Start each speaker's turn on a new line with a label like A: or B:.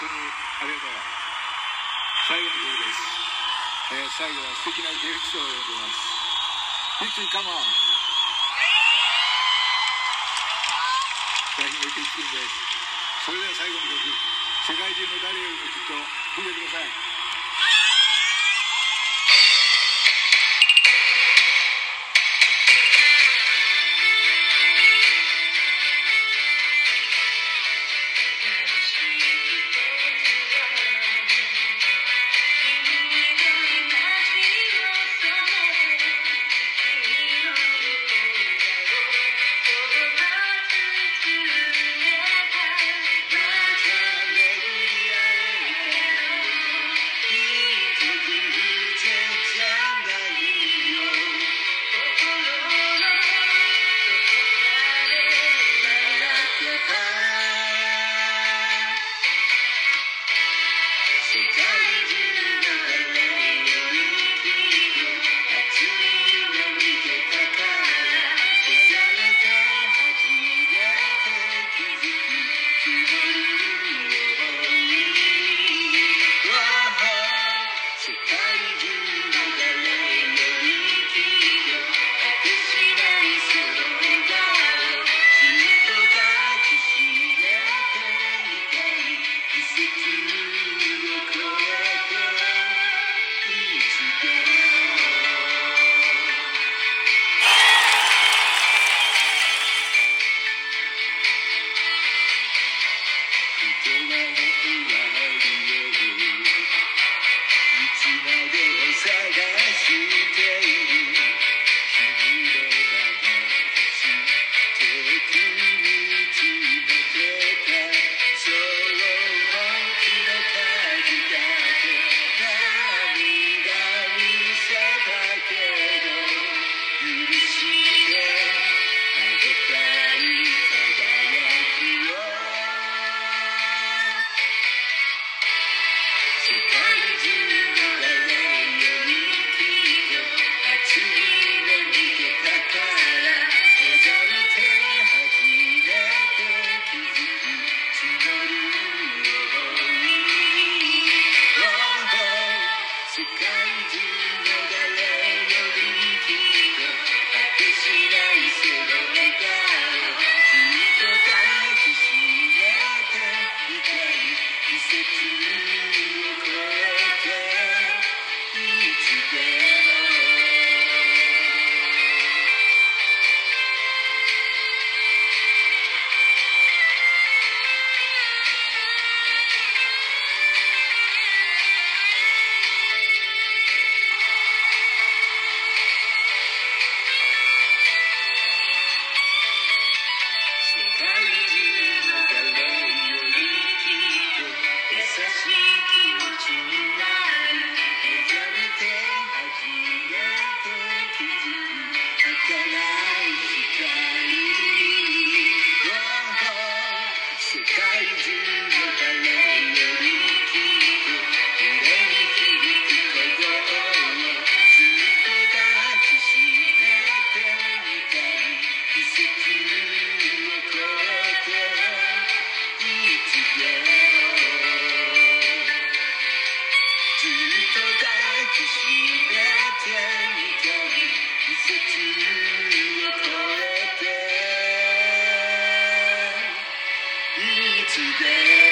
A: 当にありがとう最後の曲です、えー、最後は素敵なゲストを呼んでます三井カモン大ヒメティックンです。それでは最後の曲。世界中の誰よりもきっと聴いてください。
B: いつでも today.